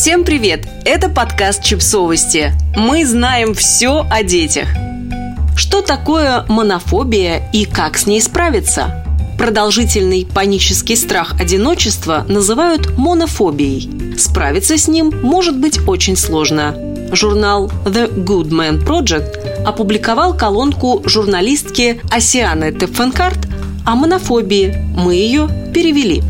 Всем привет! Это подкаст Чипсовости. Мы знаем все о детях. Что такое монофобия и как с ней справиться? Продолжительный панический страх одиночества называют монофобией. Справиться с ним может быть очень сложно. Журнал The Good Man Project опубликовал колонку журналистки Асианы Теффенкарт о монофобии. Мы ее перевели.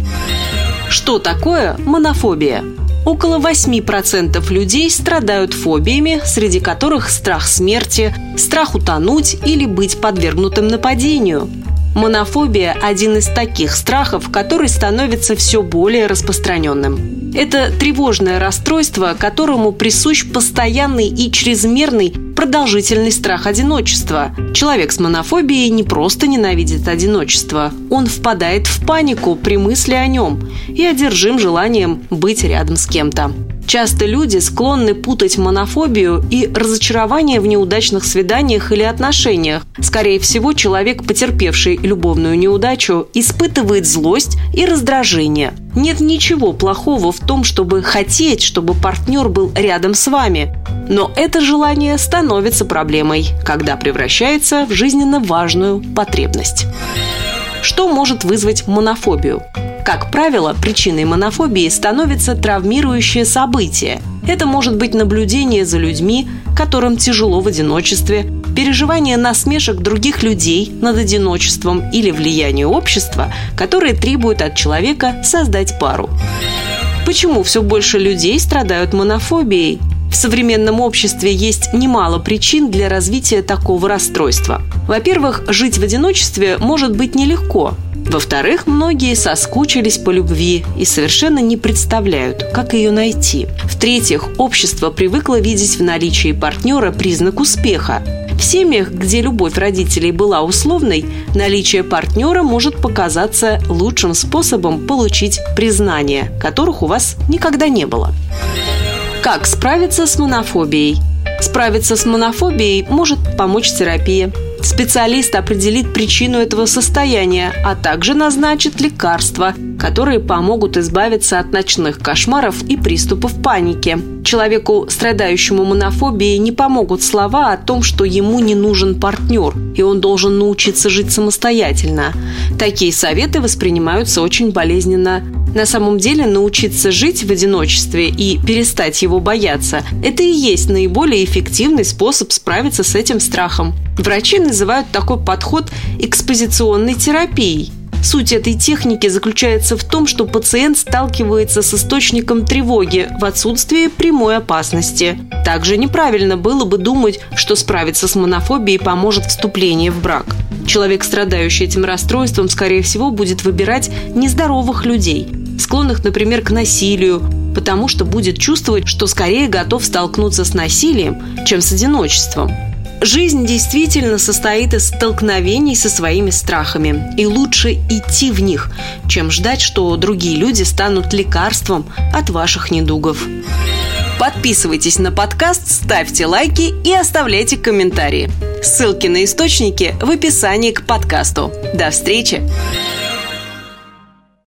Что такое монофобия? Около 8% людей страдают фобиями, среди которых страх смерти, страх утонуть или быть подвергнутым нападению. Монофобия – один из таких страхов, который становится все более распространенным. Это тревожное расстройство, которому присущ постоянный и чрезмерный продолжительный страх одиночества. Человек с монофобией не просто ненавидит одиночество, он впадает в панику при мысли о нем и одержим желанием быть рядом с кем-то. Часто люди склонны путать монофобию и разочарование в неудачных свиданиях или отношениях. Скорее всего, человек, потерпевший любовную неудачу, испытывает злость и раздражение. Нет ничего плохого в том, чтобы хотеть, чтобы партнер был рядом с вами. Но это желание становится проблемой, когда превращается в жизненно важную потребность. Что может вызвать монофобию? Как правило, причиной монофобии становится травмирующее событие. Это может быть наблюдение за людьми, которым тяжело в одиночестве, переживание насмешек других людей над одиночеством или влияние общества, которое требует от человека создать пару. Почему все больше людей страдают монофобией? Современном обществе есть немало причин для развития такого расстройства. Во-первых, жить в одиночестве может быть нелегко. Во-вторых, многие соскучились по любви и совершенно не представляют, как ее найти. В-третьих, общество привыкло видеть в наличии партнера признак успеха. В семьях, где любовь родителей была условной, наличие партнера может показаться лучшим способом получить признание, которых у вас никогда не было. Как справиться с монофобией? Справиться с монофобией может помочь терапия. Специалист определит причину этого состояния, а также назначит лекарства, которые помогут избавиться от ночных кошмаров и приступов паники. Человеку, страдающему монофобией, не помогут слова о том, что ему не нужен партнер, и он должен научиться жить самостоятельно. Такие советы воспринимаются очень болезненно. На самом деле научиться жить в одиночестве и перестать его бояться – это и есть наиболее эффективный способ справиться с этим страхом. Врачи называют такой подход экспозиционной терапией – Суть этой техники заключается в том, что пациент сталкивается с источником тревоги в отсутствии прямой опасности. Также неправильно было бы думать, что справиться с монофобией поможет вступление в брак. Человек, страдающий этим расстройством, скорее всего, будет выбирать нездоровых людей, склонных, например, к насилию, потому что будет чувствовать, что скорее готов столкнуться с насилием, чем с одиночеством. Жизнь действительно состоит из столкновений со своими страхами, и лучше идти в них, чем ждать, что другие люди станут лекарством от ваших недугов. Подписывайтесь на подкаст, ставьте лайки и оставляйте комментарии. Ссылки на источники в описании к подкасту. До встречи!